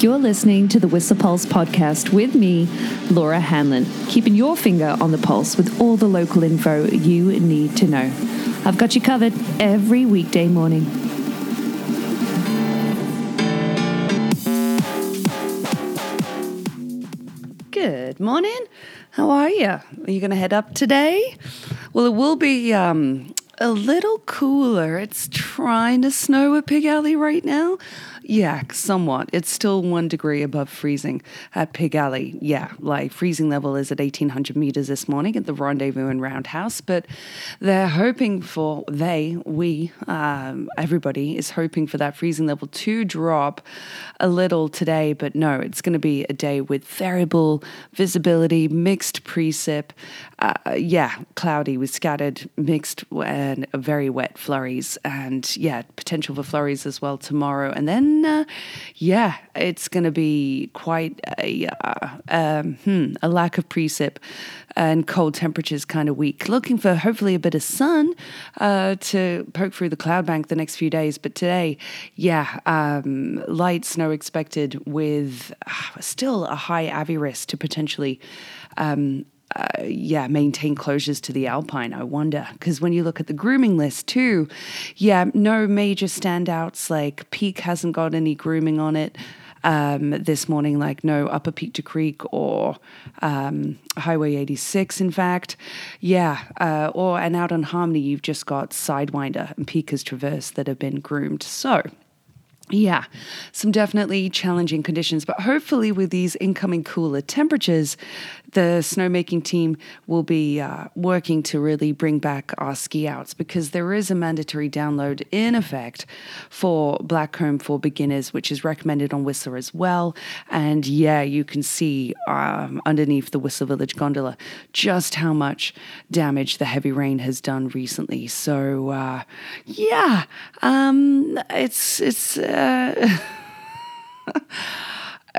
You're listening to the Whistler Pulse podcast with me, Laura Hanlon, keeping your finger on the pulse with all the local info you need to know. I've got you covered every weekday morning. Good morning. How are you? Are you going to head up today? Well, it will be um, a little cooler. It's trying to snow at Pig Alley right now. Yeah, somewhat. It's still one degree above freezing at Pig Alley. Yeah, like freezing level is at 1800 meters this morning at the Rendezvous and Roundhouse, but they're hoping for, they, we, um, everybody is hoping for that freezing level to drop a little today, but no, it's going to be a day with variable visibility, mixed precip. Uh, yeah, cloudy with scattered, mixed, and very wet flurries, and yeah, potential for flurries as well tomorrow. And then uh, yeah, it's going to be quite a, uh, um, hmm, a lack of precip and cold temperatures kind of weak. Looking for hopefully a bit of sun uh, to poke through the cloud bank the next few days. But today, yeah, um, light snow expected with uh, still a high avi risk to potentially. Um, uh, yeah, maintain closures to the Alpine. I wonder because when you look at the grooming list too, yeah, no major standouts. Like Peak hasn't got any grooming on it. Um, this morning, like no Upper Peak to Creek or um, Highway 86, in fact. Yeah, uh, or and out on Harmony, you've just got Sidewinder and Pika's Traverse that have been groomed. So, yeah, some definitely challenging conditions, but hopefully, with these incoming cooler temperatures, the snowmaking team will be uh, working to really bring back our ski outs because there is a mandatory download in effect for Blackcomb for beginners, which is recommended on Whistler as well. And yeah, you can see um, underneath the Whistler Village gondola just how much damage the heavy rain has done recently. So uh, yeah, um, it's it's. Uh,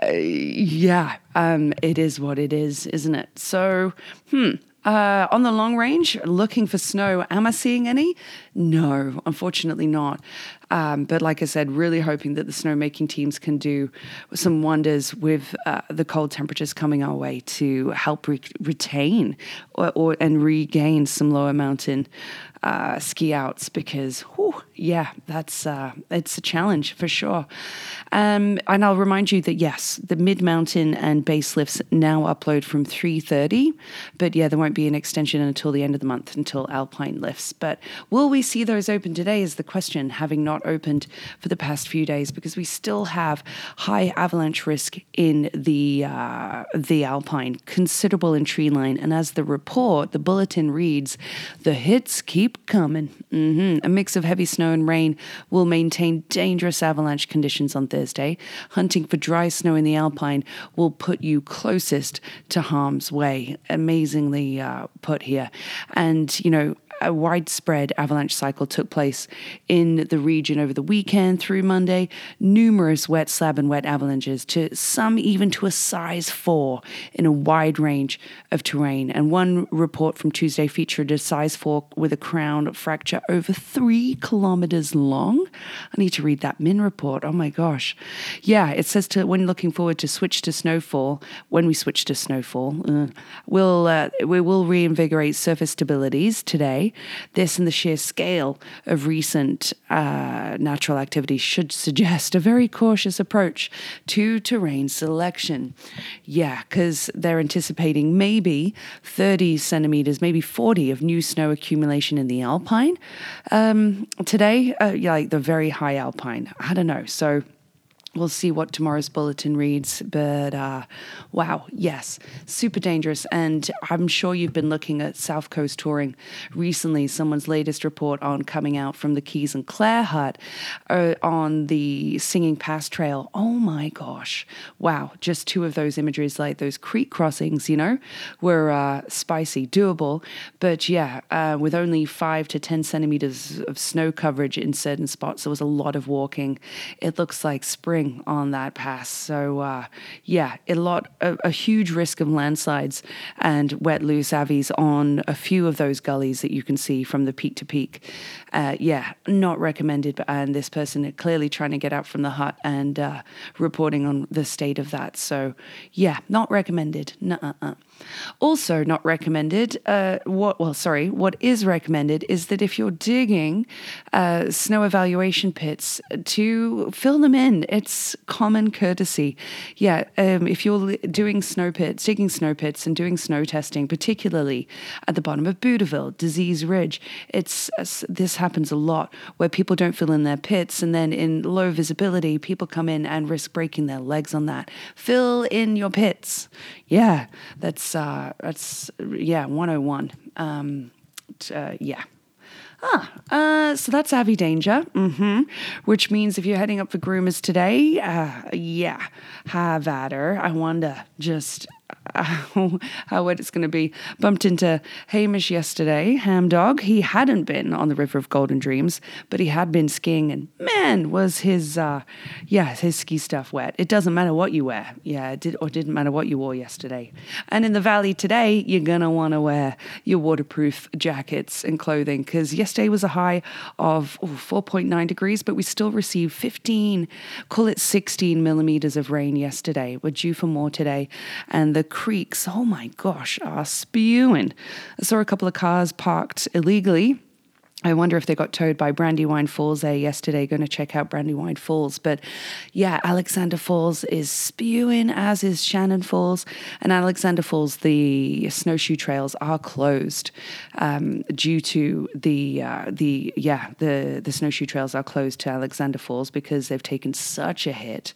uh, yeah, um, it is what it is, isn't it? So, hmm. Uh, on the long range, looking for snow. Am I seeing any? No, unfortunately not. Um, but like I said, really hoping that the snowmaking teams can do some wonders with uh, the cold temperatures coming our way to help re- retain or, or, and regain some lower mountain uh, ski outs because, whew, yeah, that's uh, it's a challenge for sure. Um, and I'll remind you that yes, the mid mountain and base lifts now upload from three thirty, but yeah, there won't be an extension until the end of the month until Alpine lifts. But will we see those open today? Is the question. Having not opened for the past few days because we still have high avalanche risk in the uh, the Alpine, considerable in treeline, and as the report, the bulletin reads, the hits keep keep coming. Mm-hmm. A mix of heavy snow and rain will maintain dangerous avalanche conditions on Thursday. Hunting for dry snow in the Alpine will put you closest to harm's way. Amazingly uh, put here. And, you know, a widespread avalanche cycle took place in the region over the weekend through Monday. Numerous wet slab and wet avalanches, to some even to a size four in a wide range of terrain. And one report from Tuesday featured a size four with a crown fracture over three kilometers long. I need to read that Min report. Oh my gosh. Yeah, it says to when looking forward to switch to snowfall, when we switch to snowfall, uh, we'll, uh, we will reinvigorate surface stabilities today this and the sheer scale of recent uh, natural activity should suggest a very cautious approach to terrain selection. Yeah, because they're anticipating maybe 30 centimeters, maybe 40 of new snow accumulation in the alpine. Um, today, uh, yeah, like the very high alpine. I don't know. So, We'll see what tomorrow's bulletin reads, but uh, wow, yes, super dangerous. And I'm sure you've been looking at South Coast touring recently. Someone's latest report on coming out from the Kees and Claire Hut uh, on the Singing Pass Trail. Oh my gosh, wow! Just two of those images, like those creek crossings, you know, were uh, spicy, doable. But yeah, uh, with only five to ten centimeters of snow coverage in certain spots, there was a lot of walking. It looks like spring on that pass. So, uh, yeah, a lot, a, a, huge risk of landslides and wet loose avies on a few of those gullies that you can see from the peak to peak. Uh, yeah, not recommended. And this person clearly trying to get out from the hut and uh, reporting on the state of that. So, yeah, not recommended. Nuh-uh. Also, not recommended. Uh, what? Well, sorry. What is recommended is that if you're digging uh, snow evaluation pits, to fill them in. It's common courtesy. Yeah. Um, if you're doing snow pits, digging snow pits, and doing snow testing, particularly at the bottom of Butterville, Disease Ridge, it's uh, this happens a lot where people don't fill in their pits, and then in low visibility, people come in and risk breaking their legs on that. Fill in your pits. Yeah, that's uh, that's yeah, 101. Um, uh, yeah. Ah, uh, so that's Avi Danger, mm-hmm. which means if you're heading up for groomers today, uh, yeah, have at her. I wonder just how, how wet it's going to be. Bumped into Hamish yesterday, Ham Dog. He hadn't been on the River of Golden Dreams, but he had been skiing, and man, was his uh, yeah his ski stuff wet. It doesn't matter what you wear, yeah, it did or didn't matter what you wore yesterday. And in the valley today, you're gonna want to wear your waterproof jackets and clothing because yesterday was a high of oh, 4.9 degrees, but we still received 15, call it 16 millimeters of rain yesterday. We're due for more today, and the creeks, oh my gosh, are spewing. I saw a couple of cars parked illegally. I wonder if they got towed by Brandywine Falls there yesterday. Going to check out Brandywine Falls. But yeah, Alexander Falls is spewing, as is Shannon Falls. And Alexander Falls, the snowshoe trails are closed um, due to the, uh, the yeah, the, the snowshoe trails are closed to Alexander Falls because they've taken such a hit.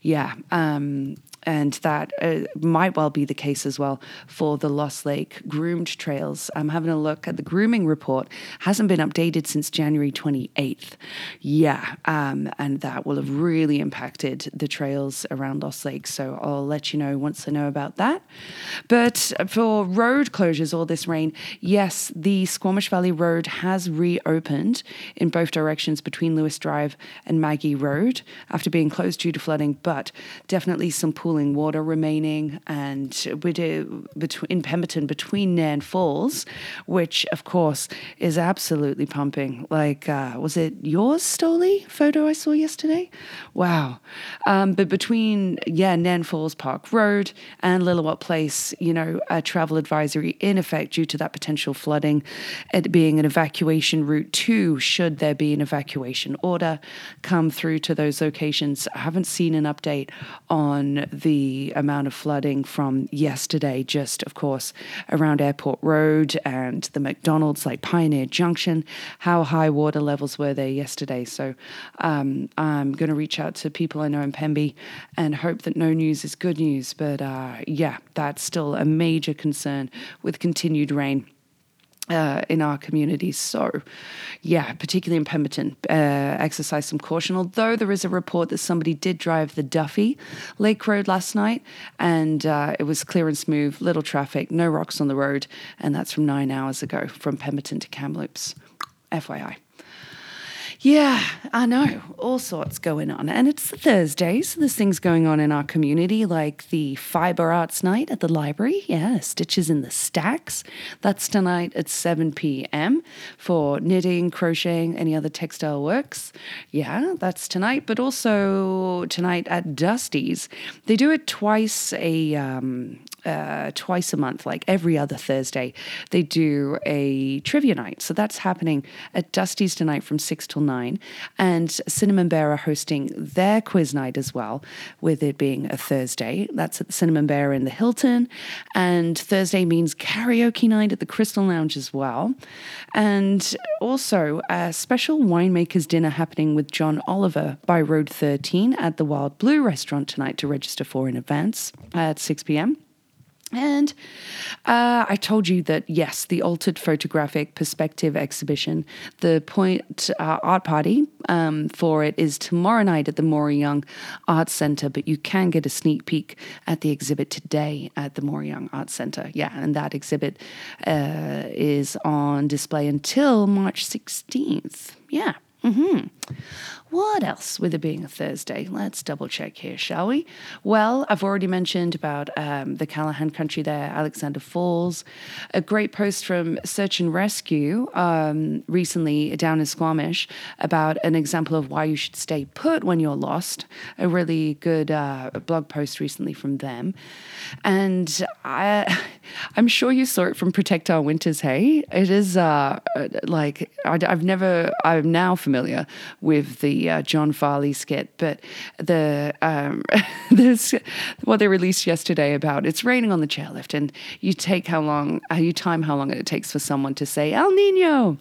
Yeah. Um, and that uh, might well be the case as well for the Lost Lake groomed trails. I'm having a look at the grooming report, hasn't been updated since January 28th. Yeah, um, and that will have really impacted the trails around Lost Lake. So I'll let you know once I know about that. But for road closures, all this rain, yes, the Squamish Valley Road has reopened in both directions between Lewis Drive and Maggie Road after being closed due to flooding, but definitely some pool cooling water remaining, and between in Pemberton between Nairn Falls, which of course is absolutely pumping. Like, uh, was it yours, Stoli photo I saw yesterday? Wow. Um, but between, yeah, Nairn Falls Park Road and Lillooet Place, you know, a travel advisory in effect due to that potential flooding, it being an evacuation route too, should there be an evacuation order come through to those locations. I haven't seen an update on the amount of flooding from yesterday, just of course around Airport Road and the McDonald's, like Pioneer Junction. How high water levels were there yesterday? So um, I'm going to reach out to people I know in Pemby and hope that no news is good news. But uh, yeah, that's still a major concern with continued rain uh, in our communities. So, yeah, particularly in Pemberton, uh, exercise some caution. Although there is a report that somebody did drive the Duffy Lake Road last night and uh, it was clear and smooth, little traffic, no rocks on the road. And that's from nine hours ago from Pemberton to Kamloops. FYI. Yeah, I know. All sorts going on. And it's Thursday, so there's things going on in our community, like the Fiber Arts Night at the library. Yeah, Stitches in the Stacks. That's tonight at 7 p.m. for knitting, crocheting, any other textile works. Yeah, that's tonight. But also tonight at Dusty's. They do it twice a um, uh, twice a month, like every other Thursday, they do a trivia night. So that's happening at Dusty's tonight from 6 till 9. And Cinnamon Bear are hosting their quiz night as well, with it being a Thursday. That's at the Cinnamon Bear in the Hilton. And Thursday means karaoke night at the Crystal Lounge as well. And also a special winemaker's dinner happening with John Oliver by Road 13 at the Wild Blue restaurant tonight to register for in advance at 6 p.m. And uh, I told you that, yes, the Altered Photographic Perspective exhibition, the Point uh, Art Party um, for it is tomorrow night at the Maury Young Arts Centre, but you can get a sneak peek at the exhibit today at the Maury Young Arts Centre. Yeah, and that exhibit uh, is on display until March 16th. Yeah. Mm-hmm. What else with it being a Thursday? Let's double check here, shall we? Well, I've already mentioned about um, the Callaghan country there, Alexander Falls. A great post from Search and Rescue um, recently down in Squamish about an example of why you should stay put when you're lost. A really good uh, blog post recently from them. And I, I'm sure you saw it from Protect Our Winters, hey? It is uh, like, I, I've never, I'm now familiar with the uh, John Farley skit, but the um, this what they released yesterday about it's raining on the chairlift, and you take how long, uh, you time how long it takes for someone to say El Nino.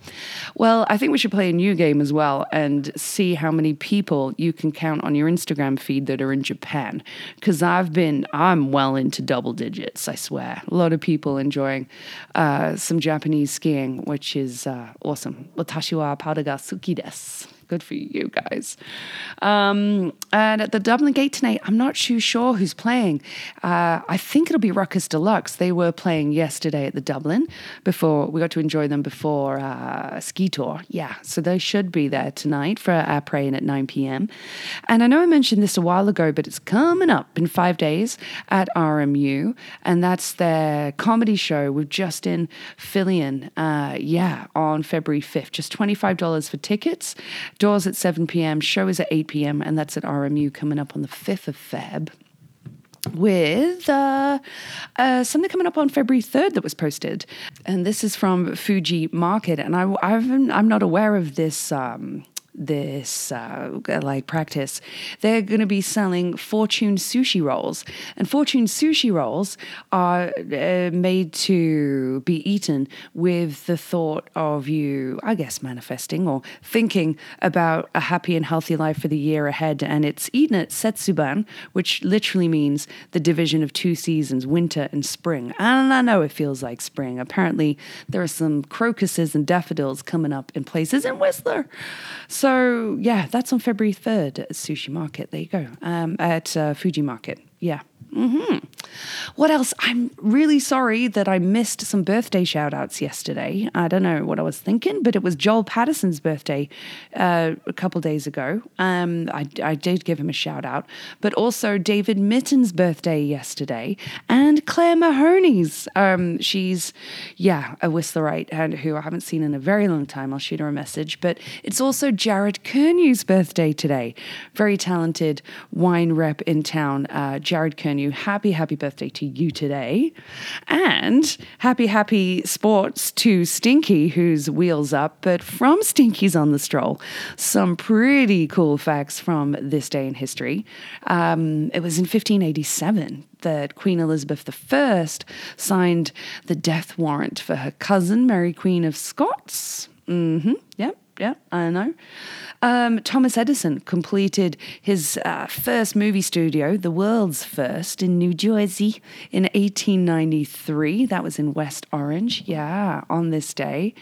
Well, I think we should play a new game as well and see how many people you can count on your Instagram feed that are in Japan, because I've been I'm well into double digits. I swear, a lot of people enjoying uh, some Japanese skiing, which is uh, awesome. Watashi wa desu. Yes. Good for you guys. Um, and at the Dubh Linn Gate tonight, I'm not too sure who's playing. Uh, I think it'll be Ruckus Deluxe. They were playing yesterday at the Dubh Linn before we got to enjoy them before uh, Ski Tour. Yeah, so they should be there tonight for our praying at 9 p.m. And I know I mentioned this a while ago, but it's coming up in five days at RMU, and that's their comedy show with Justin Fillion. Uh, yeah, on February 5th, just $25 for tickets. Doors at 7 p.m., show is at 8 p.m., and that's at RMU coming up on the 5th of Feb with uh, uh, something coming up on February 3rd that was posted. And this is from Fuji Market. And I, i am not aware of this. Um, this uh, like practice, they're going to be selling Fortune sushi rolls, and Fortune sushi rolls are uh, made to be eaten with the thought of you, I guess, manifesting or thinking about a happy and healthy life for the year ahead. And it's eaten at Setsubun, which literally means the division of two seasons, winter and spring. And I know it feels like spring. Apparently, there are some crocuses and daffodils coming up in places in Whistler. So yeah, that's on February third at Sushi Market. There you go. Um, at uh, Fuji Market. Yeah. Mm-hmm. What else? I'm really sorry that I missed some birthday shout outs yesterday. I don't know what I was thinking, but it was Joel Patterson's birthday uh, a couple days ago. Um, I, I, did give him a shout out, but also David Mitten's birthday yesterday and Claire Mahoney's. Um, she's, yeah, a Whistlerite and who I haven't seen in a very long time. I'll shoot her a message. But it's also Jared Kernew's birthday today. Very talented wine rep in town, uh, Jared Kernew you happy, happy birthday to you today. And happy, happy sports to Stinky, who's wheels up. But from Stinky's on the stroll, some pretty cool facts from this day in history. Um, it was in 1587 that Queen Elizabeth I signed the death warrant for her cousin, Mary Queen of Scots. Mm-hmm. Yep, yep, I know. Um, Thomas Edison completed his uh, first movie studio, the world's first, in New Jersey in 1893. That was in West Orange, yeah, on this day.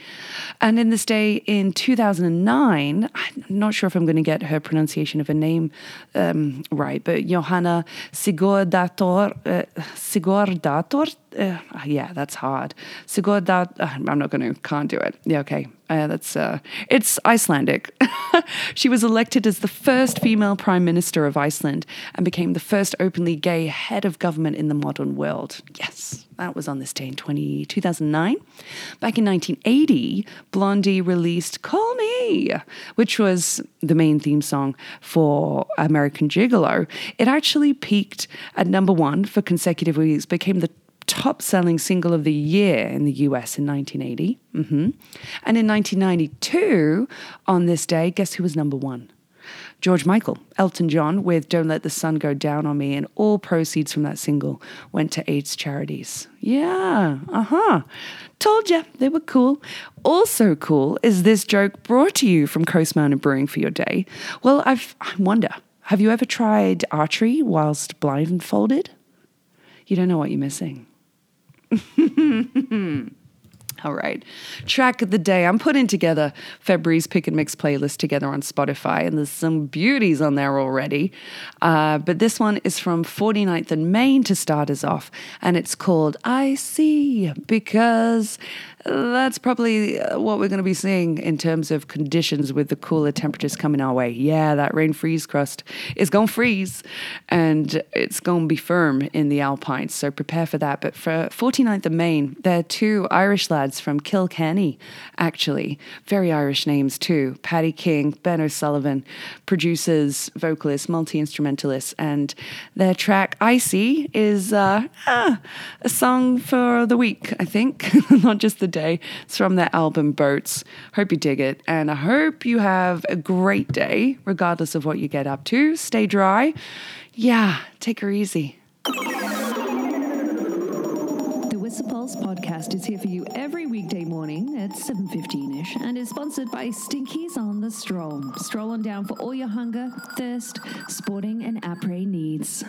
And in this day in 2009, I'm not sure if I'm going to get her pronunciation of her name um, right, but Johanna Sigurdator, uh, Sigurdator uh, yeah, that's hard. Sigurdat, uh, I'm not going to, can't do it. Yeah, okay. Uh, that's uh, it's Icelandic. she was elected as the first female prime minister of Iceland and became the first openly gay head of government in the modern world. Yes, that was on this day in 20, 2009. Back in 1980, Blondie released "Call Me," which was the main theme song for American Gigolo. It actually peaked at number one for consecutive weeks, became the top selling single of the year in the US in 1980. Mm-hmm. And in 1992, on this day, guess who was number one? George Michael, Elton John with Don't Let the Sun Go Down on Me, and all proceeds from that single went to AIDS charities. Yeah, uh huh. Told you they were cool. Also cool is this joke brought to you from Coast Mountain Brewing for your day. Well, I've, I wonder, have you ever tried archery whilst blindfolded? You don't know what you're missing. All right. Track of the day. I'm putting together February's pick and mix playlist together on Spotify, and there's some beauties on there already. Uh, but this one is from 49th and Main to start us off, and it's called I See because that's probably uh, what we're going to be seeing in terms of conditions with the cooler temperatures coming our way. Yeah, that rain freeze crust is going to freeze and it's going to be firm in the Alpines, so prepare for that. But for 49th of Main, they're two Irish lads from Kilkenny, actually. Very Irish names too. Paddy King, Ben O'Sullivan, producers, vocalists, multi instrumentalists, and their track Icy is uh, ah, a song for the week, I think, not just the day. It's from their album Boats. Hope you dig it. And I hope you have a great day, regardless of what you get up to. Stay dry. Yeah, take her easy. The Pulse podcast is here for you every weekday morning at 7.15ish and is sponsored by Stinky's on the Stroll. Stroll on down for all your hunger, thirst, sporting and après needs.